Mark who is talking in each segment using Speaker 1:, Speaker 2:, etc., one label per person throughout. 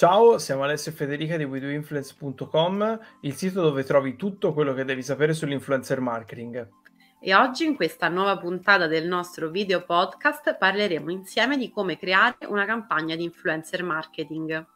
Speaker 1: Ciao, siamo Alessio e Federica di WeDoInfluence.com, il sito dove trovi tutto quello che devi sapere sull'influencer marketing.
Speaker 2: E oggi in questa nuova puntata del nostro video podcast parleremo insieme di come creare una campagna di influencer marketing.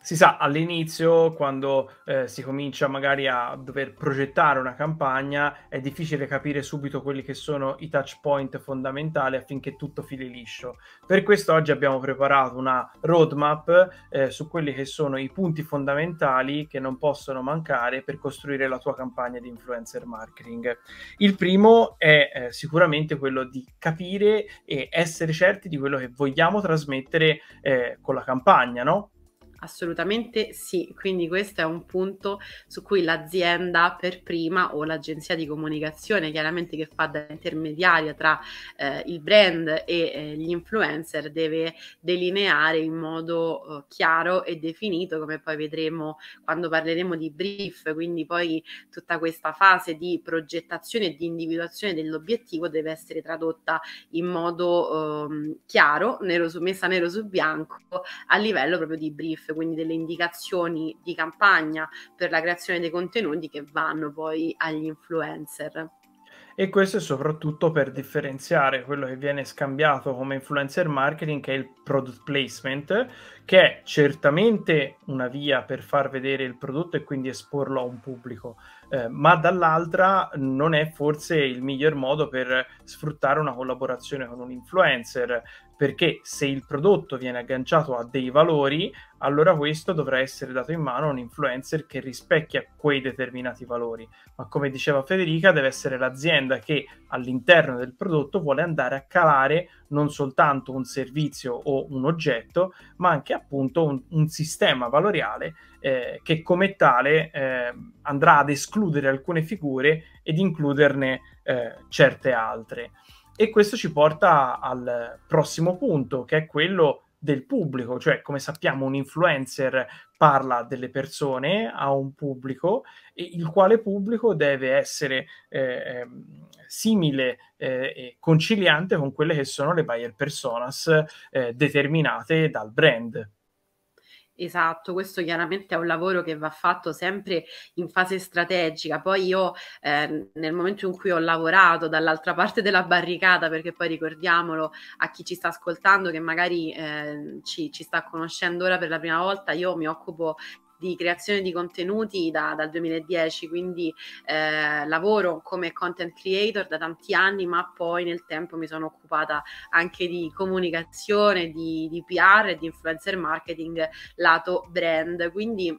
Speaker 1: Si sa, all'inizio, quando eh, si comincia magari a dover progettare una campagna, è difficile capire subito quelli che sono i touch point fondamentali affinché tutto fili liscio. Per questo oggi abbiamo preparato una roadmap eh, su quelli che sono i punti fondamentali che non possono mancare per costruire la tua campagna di influencer marketing. Il primo è eh, sicuramente quello di capire e essere certi di quello che vogliamo trasmettere eh, con la campagna, no?
Speaker 2: Assolutamente sì, quindi questo è un punto su cui l'azienda per prima o l'agenzia di comunicazione chiaramente che fa da intermediaria tra eh, il brand e eh, gli influencer deve delineare in modo eh, chiaro e definito come poi vedremo quando parleremo di brief, quindi poi tutta questa fase di progettazione e di individuazione dell'obiettivo deve essere tradotta in modo ehm, chiaro, nero su, messa nero su bianco a livello proprio di brief quindi delle indicazioni di campagna per la creazione dei contenuti che vanno poi agli influencer.
Speaker 1: E questo è soprattutto per differenziare quello che viene scambiato come influencer marketing, che è il product placement, che è certamente una via per far vedere il prodotto e quindi esporlo a un pubblico, eh, ma dall'altra non è forse il miglior modo per sfruttare una collaborazione con un influencer, perché se il prodotto viene agganciato a dei valori, allora questo dovrà essere dato in mano a un influencer che rispecchia quei determinati valori. Ma come diceva Federica, deve essere l'azienda che all'interno del prodotto vuole andare a calare non soltanto un servizio o un oggetto, ma anche appunto un, un sistema valoriale eh, che come tale eh, andrà ad escludere alcune figure ed includerne eh, certe altre. E questo ci porta al prossimo punto, che è quello del pubblico, cioè come sappiamo un influencer parla delle persone a un pubblico e il quale pubblico deve essere eh, ehm, simile eh, e conciliante con quelle che sono le buyer personas eh, determinate dal brand.
Speaker 2: Esatto, questo chiaramente è un lavoro che va fatto sempre in fase strategica. Poi io eh, nel momento in cui ho lavorato dall'altra parte della barricata, perché poi ricordiamolo a chi ci sta ascoltando che magari eh, ci, ci sta conoscendo ora per la prima volta, io mi occupo di creazione di contenuti da, dal 2010, quindi eh, lavoro come content creator da tanti anni, ma poi nel tempo mi sono occupata anche di comunicazione, di, di PR e di influencer marketing lato brand. Quindi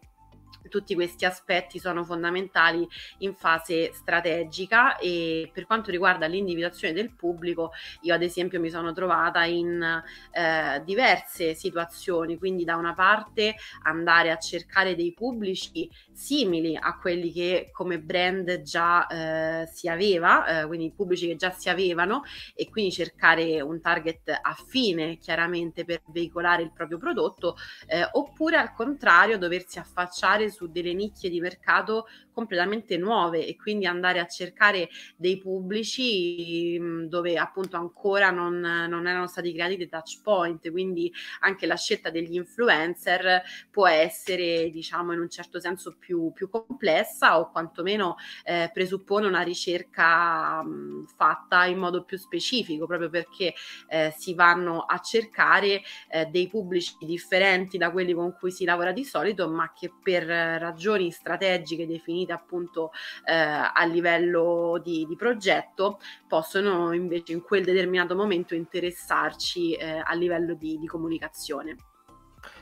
Speaker 2: tutti questi aspetti sono fondamentali in fase strategica e per quanto riguarda l'individuazione del pubblico io ad esempio mi sono trovata in eh, diverse situazioni quindi da una parte andare a cercare dei pubblici simili a quelli che come brand già eh, si aveva eh, quindi pubblici che già si avevano e quindi cercare un target affine chiaramente per veicolare il proprio prodotto eh, oppure al contrario doversi affacciare su delle nicchie di mercato completamente nuove e quindi andare a cercare dei pubblici dove appunto ancora non, non erano stati creati dei touch point, quindi anche la scelta degli influencer può essere diciamo in un certo senso più, più complessa o quantomeno eh, presuppone una ricerca mh, fatta in modo più specifico proprio perché eh, si vanno a cercare eh, dei pubblici differenti da quelli con cui si lavora di solito ma che per ragioni strategiche definite appunto eh, a livello di, di, progetto possono invece in quel determinato momento interessarci eh, a livello di, di comunicazione.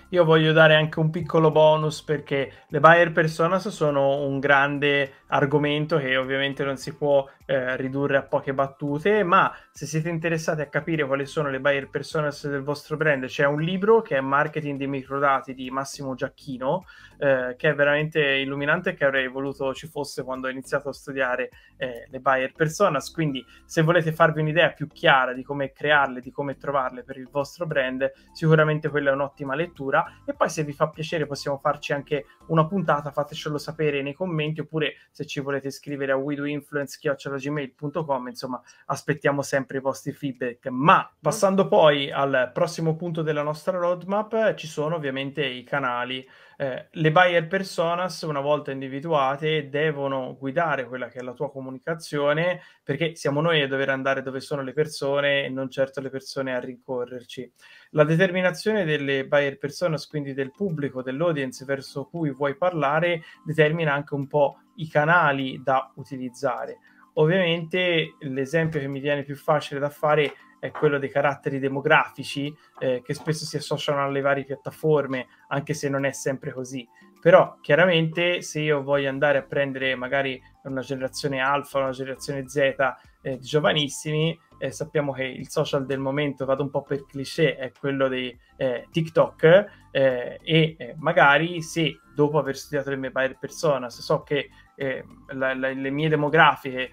Speaker 1: Io voglio dare anche un piccolo bonus perché le buyer personas sono un grande argomento che ovviamente non si può eh, ridurre a poche battute, ma se siete interessati a capire quali sono le buyer personas del vostro brand, c'è un libro che è Marketing dei microdati di Massimo Giacchino, eh, che è veramente illuminante e che avrei voluto ci fosse quando ho iniziato a studiare eh, le buyer personas, quindi se volete farvi un'idea più chiara di come crearle, di come trovarle per il vostro brand, sicuramente quella è un'ottima lettura. E poi se vi fa piacere possiamo farci anche una puntata, fatecelo sapere nei commenti oppure se ci volete scrivere a widoinfluence.com gmail.com, insomma aspettiamo sempre i vostri feedback. Ma passando poi al prossimo punto della nostra roadmap, ci sono ovviamente i canali eh, le buyer personas, una volta individuate, devono guidare quella che è la tua comunicazione perché siamo noi a dover andare dove sono le persone e non certo le persone a rincorrerci. La determinazione delle buyer personas, quindi del pubblico, dell'audience verso cui vuoi parlare, determina anche un po' i canali da utilizzare. Ovviamente l'esempio che mi viene più facile da fare è quello dei caratteri demografici eh, che spesso si associano alle varie piattaforme, anche se non è sempre così. Però chiaramente se io voglio andare a prendere magari una generazione alfa, una generazione Z eh, giovanissimi, eh, sappiamo che il social del momento, vado un po' per cliché, è quello di eh, TikTok eh, e eh, magari se dopo aver studiato le mie buyer personas so che la, la, le mie demografiche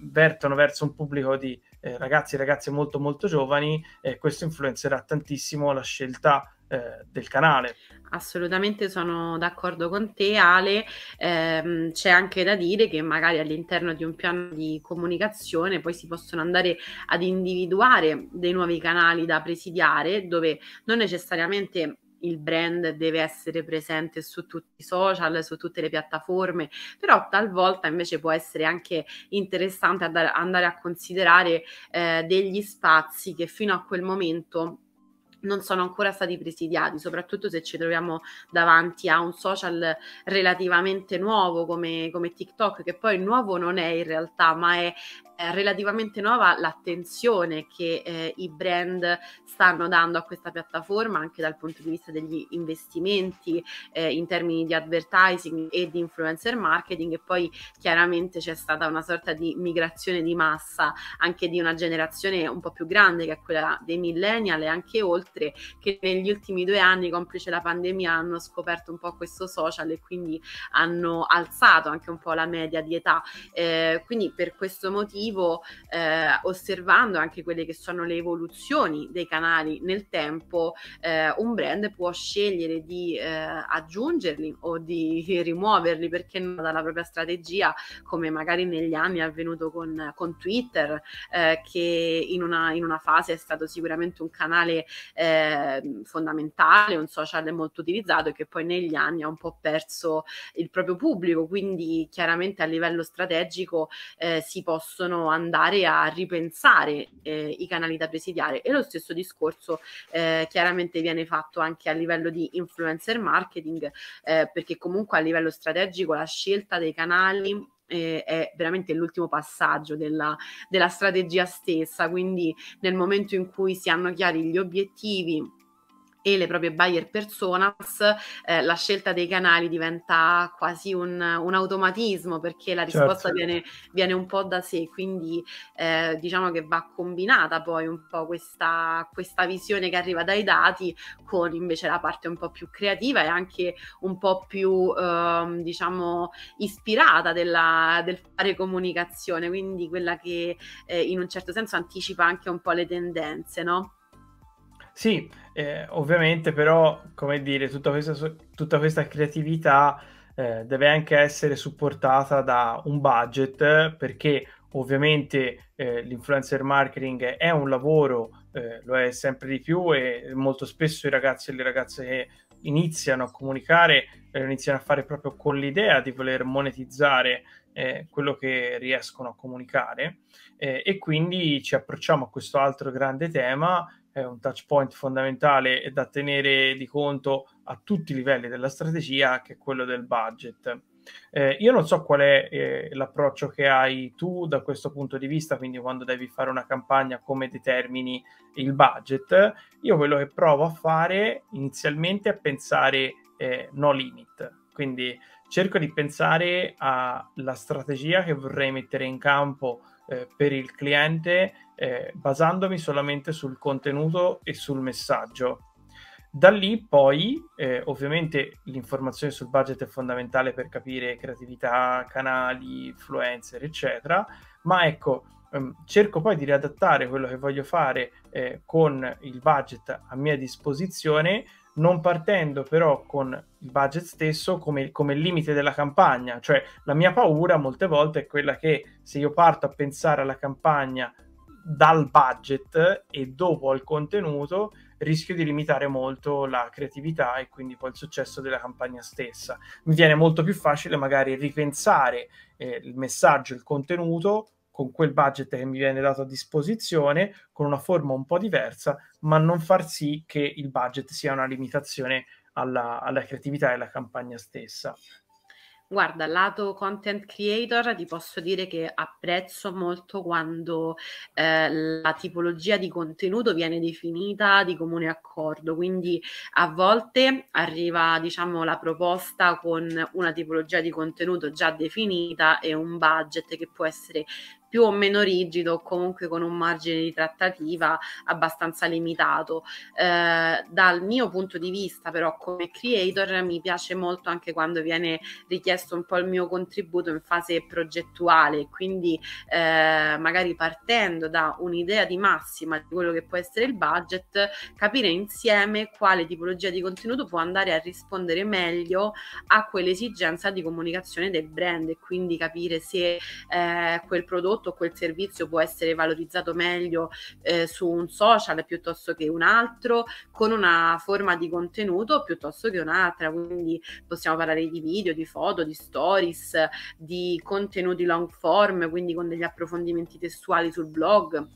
Speaker 1: vertono verso un pubblico di eh, ragazzi e ragazze molto molto giovani, eh, questo influenzerà tantissimo la scelta eh, del canale.
Speaker 2: Assolutamente sono d'accordo con te Ale, ehm, c'è anche da dire che magari all'interno di un piano di comunicazione poi si possono andare ad individuare dei nuovi canali da presidiare dove non necessariamente il brand deve essere presente su tutti i social, su tutte le piattaforme, però talvolta invece può essere anche interessante andare, a considerare eh, degli spazi che fino a quel momento non sono ancora stati presidiati, soprattutto se ci troviamo davanti a un social relativamente nuovo come, come TikTok, che poi nuovo non è in realtà, ma è eh, relativamente nuova l'attenzione che eh, i brand stanno dando a questa piattaforma anche dal punto di vista degli investimenti eh, in termini di advertising e di influencer marketing e poi chiaramente c'è stata una sorta di migrazione di massa anche di una generazione un po' più grande che è quella dei millennial e anche oltre che negli ultimi due anni complice la pandemia hanno scoperto un po' questo social e quindi hanno alzato anche un po' la media di età. Eh, quindi per questo motivo eh, osservando anche quelle che sono le evoluzioni dei canali nel tempo, eh, un brand può scegliere di eh, aggiungerli o di rimuoverli perché no dalla propria strategia, come magari negli anni è avvenuto con, con Twitter, eh, che in una, in una, fase è stato sicuramente un canale eh, fondamentale, un social molto utilizzato e che poi negli anni ha un po' perso il proprio pubblico, quindi chiaramente a livello strategico eh, si possono andare a ripensare eh, i canali da presidiare. E lo stesso discorso eh, chiaramente viene fatto anche a livello di influencer marketing eh, perché comunque a livello strategico la scelta dei canali eh, è veramente l'ultimo passaggio della, della strategia stessa, quindi nel momento in cui si hanno chiari gli obiettivi e le proprie buyer personas, eh, la scelta dei canali diventa quasi un, un automatismo perché la risposta certo. viene, viene, un po' da sé, quindi eh, diciamo che va combinata poi un po' questa, questa visione che arriva dai dati con invece la parte un po' più creativa e anche un po' più eh, diciamo ispirata della, del fare comunicazione, quindi quella che eh, in un certo senso anticipa anche un po' le tendenze, no?
Speaker 1: Sì, eh, ovviamente però, come dire, tutta questa, tutta questa creatività eh, deve anche essere supportata da un budget perché ovviamente eh, l'influencer marketing è un lavoro, eh, lo è sempre di più e molto spesso i ragazzi e le ragazze che iniziano a comunicare lo iniziano a fare proprio con l'idea di voler monetizzare eh, quello che riescono a comunicare eh, e quindi ci approcciamo a questo altro grande tema è un touch point fondamentale da tenere di conto a tutti i livelli della strategia, che è quello del budget. Eh, io non so qual è eh, l'approccio che hai tu da questo punto di vista, quindi quando devi fare una campagna, come determini il budget. Io quello che provo a fare inizialmente è pensare eh, no limit, quindi cerco di pensare alla strategia che vorrei mettere in campo eh, per il cliente eh, basandomi solamente sul contenuto e sul messaggio. Da lì poi, eh, ovviamente, l'informazione sul budget è fondamentale per capire creatività, canali, influencer, eccetera, ma ecco, ehm, cerco poi di riadattare quello che voglio fare eh, con il budget a mia disposizione non partendo però con il budget stesso come, come limite della campagna. Cioè la mia paura molte volte è quella che se io parto a pensare alla campagna dal budget e dopo al contenuto, rischio di limitare molto la creatività e quindi poi il successo della campagna stessa. Mi viene molto più facile magari ripensare eh, il messaggio, il contenuto con quel budget che mi viene dato a disposizione, con una forma un po' diversa, ma non far sì che il budget sia una limitazione alla, alla creatività e alla campagna stessa.
Speaker 2: Guarda, lato content creator ti posso dire che apprezzo molto quando eh, la tipologia di contenuto viene definita di comune accordo, quindi a volte arriva diciamo la proposta con una tipologia di contenuto già definita e un budget che può essere più o meno rigido o comunque con un margine di trattativa abbastanza limitato. Eh, dal mio punto di vista però come creator mi piace molto anche quando viene richiesto un po' il mio contributo in fase progettuale, quindi eh, magari partendo da un'idea di massima di quello che può essere il budget, capire insieme quale tipologia di contenuto può andare a rispondere meglio a quell'esigenza di comunicazione del brand e quindi capire se eh, quel prodotto prodotto o quel servizio può essere valorizzato meglio eh, su un social piuttosto che un altro, con una forma di contenuto piuttosto che un'altra. Quindi possiamo parlare di video, di foto, di stories, di contenuti long form, quindi con degli approfondimenti testuali sul blog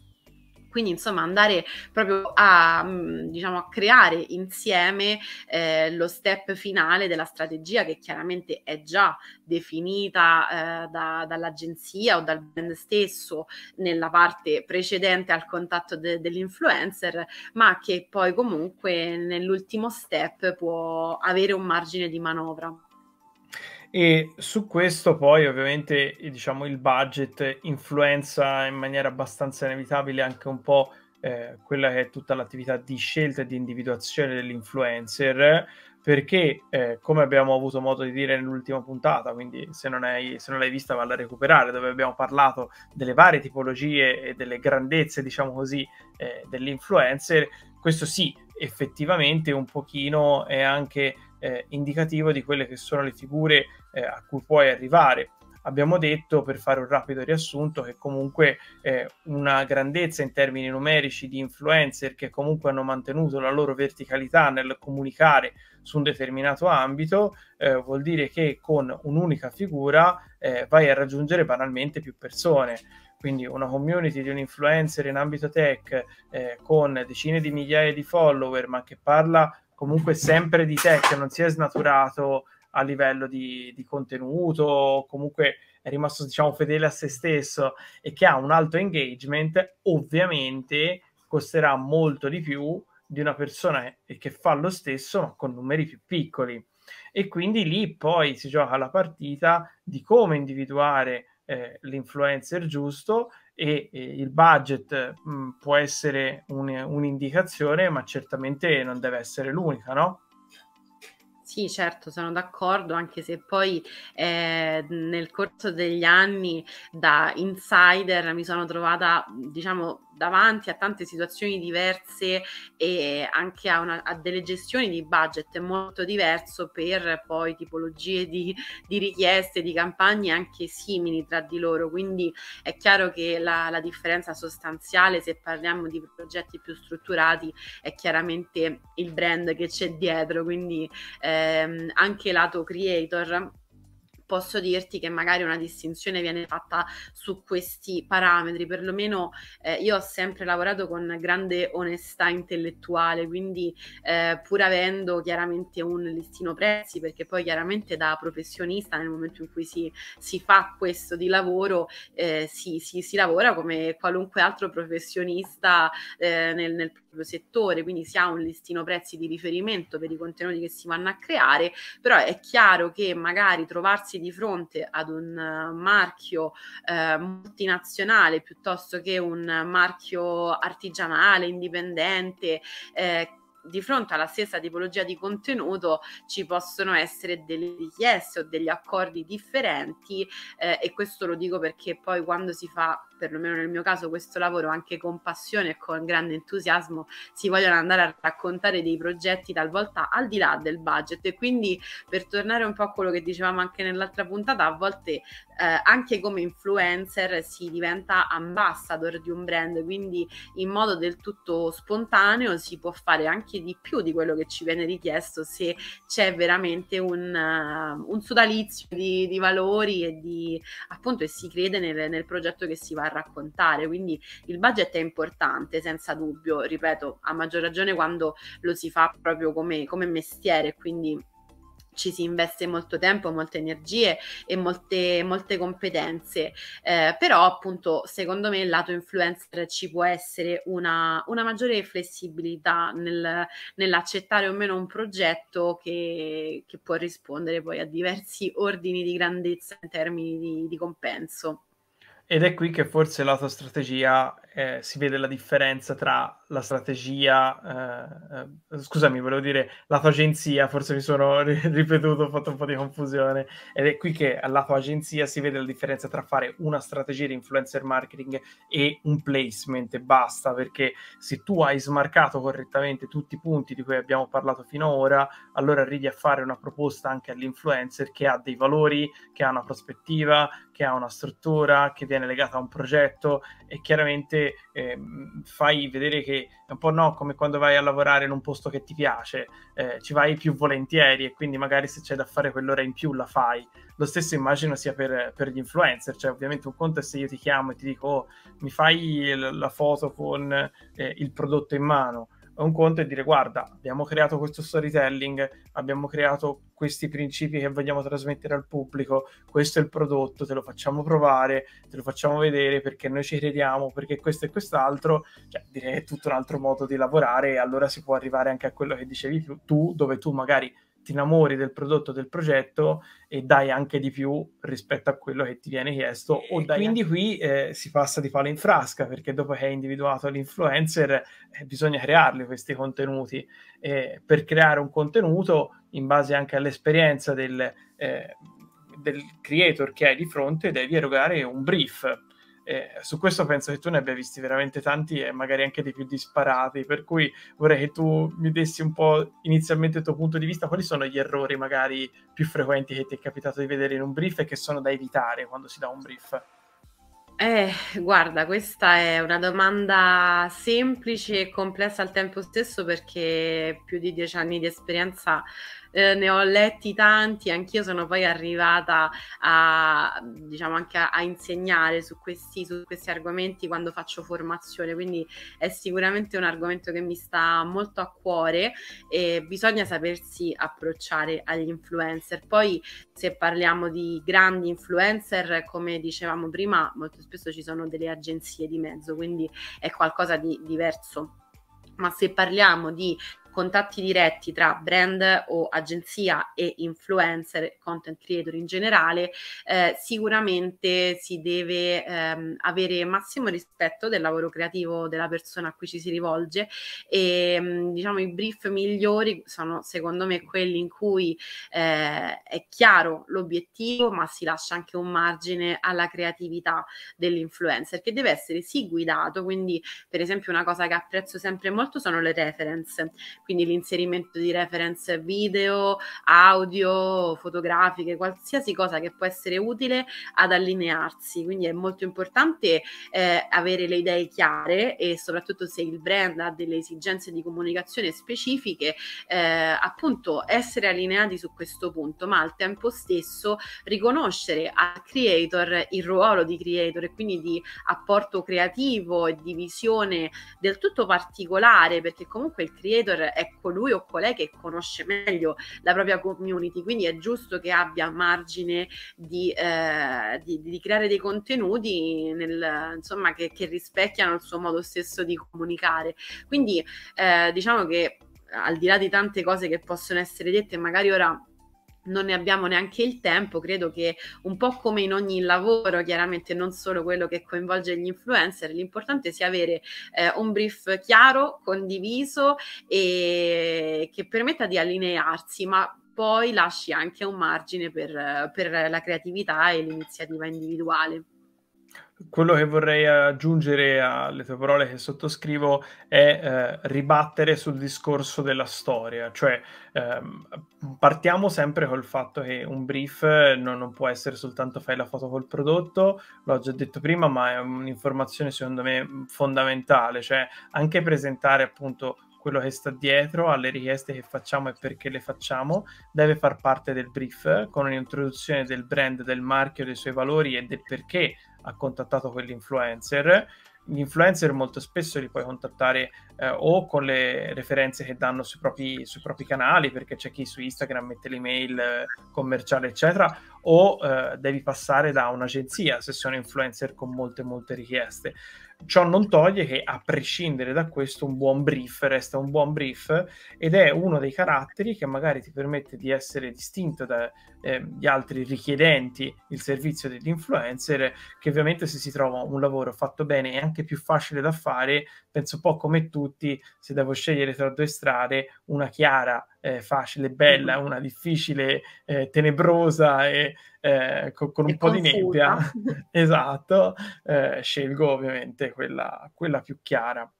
Speaker 2: quindi insomma andare proprio a, mm, diciamo, a creare insieme eh, lo step finale della strategia che chiaramente è già definita eh, da, dall'agenzia o dal brand stesso nella parte precedente al contatto de- dell'influencer, ma che poi comunque nell'ultimo step può avere un margine di manovra.
Speaker 1: E su questo poi ovviamente diciamo, il budget influenza in maniera abbastanza inevitabile anche un po' eh, quella che è tutta l'attività di scelta e di individuazione dell'influencer, perché eh, come abbiamo avuto modo di dire nell'ultima puntata, quindi se non, hai, se non l'hai vista valla a recuperare, dove abbiamo parlato delle varie tipologie e delle grandezze, diciamo così, eh, dell'influencer, questo sì, effettivamente un pochino è anche eh, indicativo di quelle che sono le figure eh, a cui puoi arrivare. Abbiamo detto, per fare un rapido riassunto, che comunque eh, una grandezza in termini numerici di influencer che comunque hanno mantenuto la loro verticalità nel comunicare su un determinato ambito, eh, vuol dire che con un'unica figura eh, vai a raggiungere banalmente più persone quindi una community di un influencer in ambito tech eh, con decine di migliaia di follower, ma che parla comunque sempre di te, che non si è snaturato a livello di, di contenuto, comunque è rimasto diciamo fedele a se stesso e che ha un alto engagement, ovviamente costerà molto di più di una persona che fa lo stesso ma con numeri più piccoli. E quindi lì poi si gioca la partita di come individuare eh, l'influencer giusto e, e il budget mh, può essere un, un'indicazione, ma certamente non deve essere l'unica, no?
Speaker 2: Sì, certo, sono d'accordo, anche se poi eh, nel corso degli anni da insider mi sono trovata, diciamo, davanti a tante situazioni diverse e anche a, una, a delle gestioni di budget molto diverso per poi tipologie di, di, richieste, di campagne anche simili tra di loro. Quindi è chiaro che la, la differenza sostanziale, se parliamo di progetti più strutturati, è chiaramente il brand che c'è dietro. Quindi ehm, anche lato creator posso dirti che magari una distinzione viene fatta su questi parametri, perlomeno eh, io ho sempre lavorato con grande onestà intellettuale, quindi eh, pur avendo chiaramente un listino prezzi, perché poi chiaramente da professionista nel momento in cui si, si fa questo di lavoro eh, si, si, si, lavora come qualunque altro professionista eh, nel, nel proprio settore, quindi si ha un listino prezzi di riferimento per i contenuti che si vanno a creare, però è chiaro che magari trovarsi di fronte ad un eh, marchio eh, multinazionale piuttosto che un marchio artigianale, indipendente, eh, di fronte alla stessa tipologia di contenuto ci possono essere delle richieste o degli accordi differenti eh, e questo lo dico perché poi quando si fa perlomeno nel mio caso questo lavoro anche con passione e con grande entusiasmo si vogliono andare a raccontare dei progetti talvolta al di là del budget. E quindi per tornare un po' a quello che dicevamo anche nell'altra puntata a volte eh, anche come influencer si diventa ambassador di un brand quindi in modo del tutto spontaneo si può fare anche di più di quello che ci viene richiesto se c'è veramente un, uh, un sodalizio di, di, valori e di appunto e si crede nel, nel progetto che si va a raccontare quindi il budget è importante senza dubbio ripeto a maggior ragione quando lo si fa proprio come, come mestiere quindi ci si investe molto tempo, molte energie e molte, molte competenze, eh, però appunto secondo me il lato influencer ci può essere una, una maggiore flessibilità nel, nell'accettare o meno un progetto che, che, può rispondere poi a diversi ordini di grandezza in termini di, di compenso.
Speaker 1: Ed è qui che forse la tua strategia eh, si vede la differenza tra la strategia, eh, eh, scusami, volevo dire la tua agenzia, forse mi sono ri- ripetuto, ho fatto un po' di confusione, ed è qui che alla tua agenzia si vede la differenza tra fare una strategia di influencer marketing e un placement e basta, perché se tu hai smarcato correttamente tutti i punti di cui abbiamo parlato fino ad ora, allora arrivi a fare una proposta anche all'influencer che ha dei valori, che ha una prospettiva, che ha una struttura, che viene legata a un progetto e chiaramente eh, fai vedere che è un po' no, come quando vai a lavorare in un posto che ti piace, eh, ci vai più volentieri e quindi magari se c'è da fare quell'ora in più la fai. Lo stesso immagino sia per, per gli influencer, cioè ovviamente un conto è se io ti chiamo e ti dico oh, mi fai la foto con eh, il prodotto in mano un conto è dire guarda, abbiamo creato questo storytelling, abbiamo creato questi principi che vogliamo trasmettere al pubblico, questo è il prodotto, te lo facciamo provare, te lo facciamo vedere perché noi ci crediamo, perché questo e quest'altro, cioè, direi è tutto un altro modo di lavorare e allora si può arrivare anche a quello che dicevi tu, dove tu magari ti innamori del prodotto, del progetto e dai anche di più rispetto a quello che ti viene chiesto. O quindi anche... qui eh, si passa di palo in frasca perché dopo che hai individuato l'influencer eh, bisogna crearli questi contenuti. Eh, per creare un contenuto in base anche all'esperienza del, eh, del creator che hai di fronte devi erogare un brief e su questo penso che tu ne abbia visti veramente tanti e magari anche dei più disparati, per cui vorrei che tu mi dessi un po' inizialmente il tuo punto di vista, quali sono gli errori magari più frequenti che ti è capitato di vedere in un brief e che sono da evitare quando si dà un brief?
Speaker 2: Eh, guarda, questa è una domanda semplice e complessa al tempo stesso perché più di dieci anni di esperienza eh, ne ho letti tanti, anch'io sono poi arrivata a, diciamo, anche a, a insegnare su questi, su questi argomenti quando faccio formazione, quindi è sicuramente un argomento che mi sta molto a cuore e bisogna sapersi approcciare agli influencer. Poi se parliamo di grandi influencer, come dicevamo prima, molto spesso ci sono delle agenzie di mezzo, quindi è qualcosa di diverso ma se parliamo di contatti diretti tra brand o agenzia e influencer, content creator in generale, eh, sicuramente si deve ehm, avere massimo rispetto del lavoro creativo della persona a cui ci si rivolge. E mm, diciamo i brief migliori sono secondo me quelli in cui eh, è chiaro l'obiettivo ma si lascia anche un margine alla creatività dell'influencer che deve essere sì guidato, quindi per esempio una cosa che apprezzo sempre molto sono le reference quindi l'inserimento di reference video, audio, fotografiche, qualsiasi cosa che può essere utile ad allinearsi. Quindi è molto importante eh, avere le idee chiare e soprattutto se il brand ha delle esigenze di comunicazione specifiche, eh, appunto essere allineati su questo punto, ma al tempo stesso riconoscere al creator il ruolo di creator e quindi di apporto creativo e di visione del tutto particolare, perché comunque il creator è colui o colei che conosce meglio la propria community, quindi è giusto che abbia margine di, eh, di, di creare dei contenuti nel, insomma, che, che, rispecchiano il suo modo stesso di comunicare. Quindi eh, diciamo che al di là di tante cose che possono essere dette, magari ora non ne abbiamo neanche il tempo, credo che un po' come in ogni lavoro, chiaramente non solo quello che coinvolge gli influencer, l'importante sia avere eh, un brief chiaro, condiviso e che permetta di allinearsi, ma poi lasci anche un margine per, per la creatività e l'iniziativa individuale.
Speaker 1: Quello che vorrei aggiungere alle tue parole che sottoscrivo è eh, ribattere sul discorso della storia, cioè ehm, partiamo sempre col fatto che un brief non, non, può essere soltanto fai la foto col prodotto, l'ho già detto prima, ma è un'informazione secondo me fondamentale, cioè anche presentare appunto quello che sta dietro alle richieste che facciamo e perché le facciamo, deve far parte del brief con un'introduzione del brand, del marchio, dei suoi valori e del perché ha contattato quell'influencer. Gli influencer molto spesso li puoi contattare eh, o con le referenze che danno sui propri, sui propri, canali, perché c'è chi su Instagram mette l'email eh, commerciale, eccetera, o eh, devi passare da un'agenzia se sono influencer con molte, molte richieste. Ciò non toglie che, a prescindere da questo, un buon brief resta un buon brief ed è uno dei caratteri che magari ti permette di essere distinto dagli eh, altri richiedenti il servizio degli influencer, che ovviamente se si trova un lavoro fatto bene è anche più facile da fare, penso un po' come tutti, se devo scegliere tra due strade, una chiara, eh, facile, bella, una difficile, eh, tenebrosa e eh, con, con un po' confusa. di nebbia, esatto, eh, scelgo ovviamente quella, quella più chiara.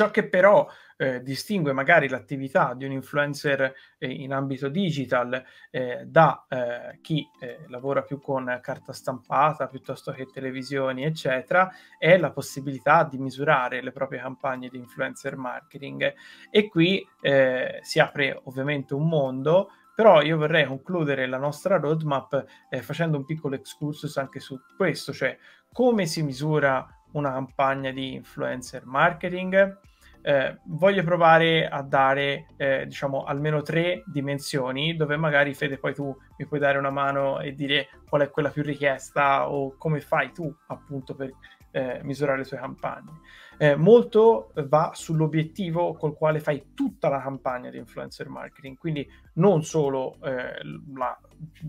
Speaker 1: Ciò che però eh, distingue magari l'attività di un influencer eh, in ambito digital eh, da eh, chi eh, lavora più con carta stampata piuttosto che televisioni, eccetera, è la possibilità di misurare le proprie campagne di influencer marketing. E qui eh, si apre ovviamente un mondo però io vorrei concludere la nostra roadmap eh, facendo un piccolo excursus anche su questo, cioè come si misura una campagna di influencer marketing eh, voglio provare a dare, eh, diciamo, almeno tre dimensioni dove magari Fede poi tu mi puoi dare una mano e dire qual è quella più richiesta o come fai tu appunto per eh, misurare le tue campagne. Eh, molto va sull'obiettivo col quale fai tutta la campagna di influencer marketing, quindi non solo eh, la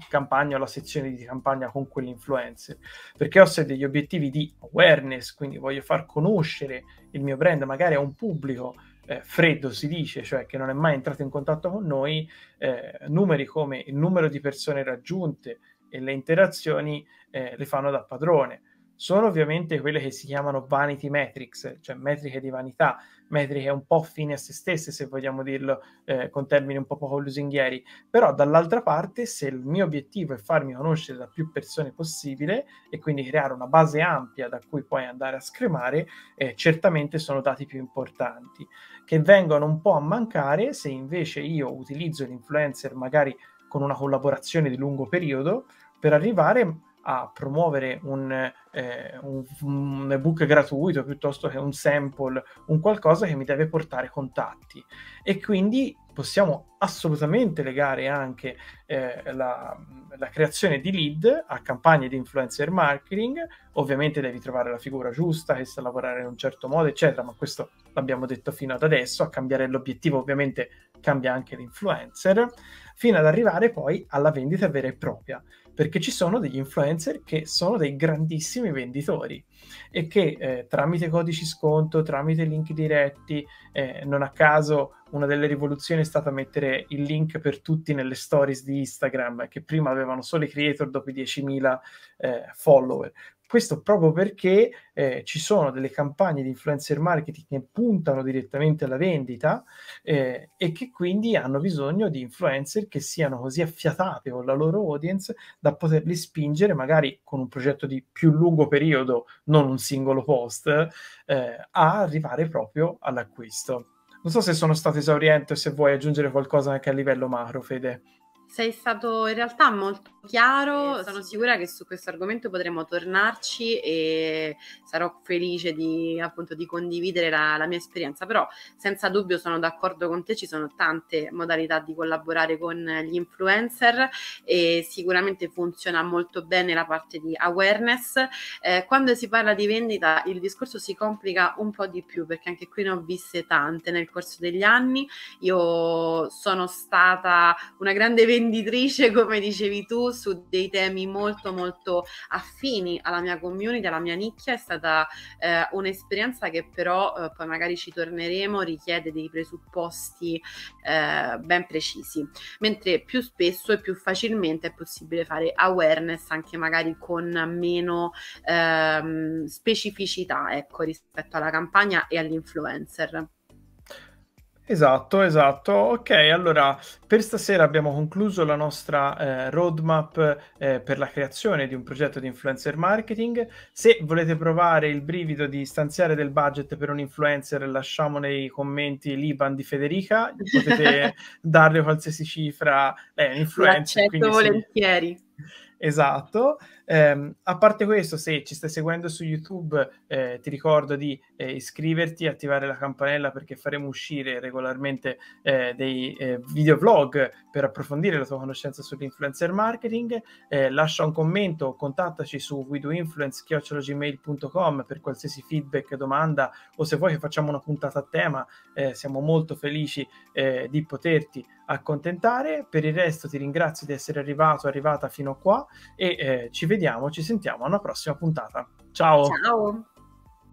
Speaker 1: campagna o la sezione di campagna con quell'influencer, perché ho se degli obiettivi di awareness, quindi voglio far conoscere il mio brand magari a un pubblico eh, freddo si dice, cioè che non è mai entrato in contatto con noi, eh, numeri come il numero di persone raggiunte e le interazioni eh, le fanno da padrone sono ovviamente quelle che si chiamano vanity metrics, cioè metriche di vanità, metriche un po' fine a se stesse, se vogliamo dirlo eh, con termini un po' poco lusinghieri, però dall'altra parte se il mio obiettivo è farmi conoscere da più persone possibile e quindi creare una base ampia da cui poi andare a scremare, eh, certamente sono dati più importanti, che vengono un po' a mancare se invece io utilizzo l'influencer magari con una collaborazione di lungo periodo per arrivare a promuovere un, eh, un, un, ebook gratuito piuttosto che un sample, un qualcosa che mi deve portare contatti. E quindi possiamo assolutamente legare anche eh, la, la, creazione di lead a campagne di influencer marketing. Ovviamente devi trovare la figura giusta che sa lavorare in un certo modo, eccetera, ma questo l'abbiamo detto fino ad adesso. A cambiare l'obiettivo, ovviamente, cambia anche l'influencer, fino ad arrivare poi alla vendita vera e propria perché ci sono degli influencer che sono dei grandissimi venditori e che eh, tramite codici sconto, tramite link diretti, eh, non a caso una delle rivoluzioni è stata mettere il link per tutti nelle stories di Instagram, che prima avevano solo i creator dopo i 10.000 eh, follower. Questo proprio perché eh, ci sono delle campagne di influencer marketing che puntano direttamente alla vendita eh, e che quindi hanno bisogno di influencer che siano così affiatati con la loro audience da poterli spingere magari con un progetto di più lungo periodo, non un singolo post, eh, a arrivare proprio all'acquisto. Non so se sono stato esauriente o se vuoi aggiungere qualcosa anche a livello macro, Fede.
Speaker 2: Sei stato in realtà molto chiaro, sono sicura che su questo argomento potremo tornarci e sarò felice di, appunto, di condividere la, la, mia esperienza, però senza dubbio sono d'accordo con te, ci sono tante modalità di collaborare con gli influencer e sicuramente funziona molto bene la parte di awareness. Eh, quando si parla di vendita il discorso si complica un po' di più perché anche qui ne ho viste tante nel corso degli anni, io sono stata una grande venditrice come dicevi tu su dei temi molto molto affini alla mia community, alla mia nicchia, è stata eh, un'esperienza che però eh, poi magari ci torneremo, richiede dei presupposti eh, ben precisi, mentre più spesso e più facilmente è possibile fare awareness anche magari con meno ehm, specificità ecco, rispetto alla campagna e all'influencer.
Speaker 1: Esatto, esatto. Ok, allora per stasera abbiamo concluso la nostra eh, roadmap eh, per la creazione di un progetto di influencer marketing. Se volete provare il brivido di stanziare del budget per un influencer, lasciamo nei commenti l'IBAN di Federica, potete darle qualsiasi cifra. È un influencer.
Speaker 2: L'accetto volentieri. Sì.
Speaker 1: Esatto. Eh, a parte questo, se ci stai seguendo su YouTube, eh, ti ricordo di eh, iscriverti, attivare la campanella perché faremo uscire regolarmente eh, dei eh, video vlog per approfondire la tua conoscenza sull'influencer marketing. Eh, lascia un commento, o contattaci su widoinfluence.gmail.com per qualsiasi feedback, domanda o se vuoi che facciamo una puntata a tema, siamo molto felici di poterti accontentare. Per il resto ti ringrazio di essere arrivato, arrivata fino a qua e ci vediamo, ci sentiamo a una prossima puntata. Ciao!
Speaker 2: Ciao!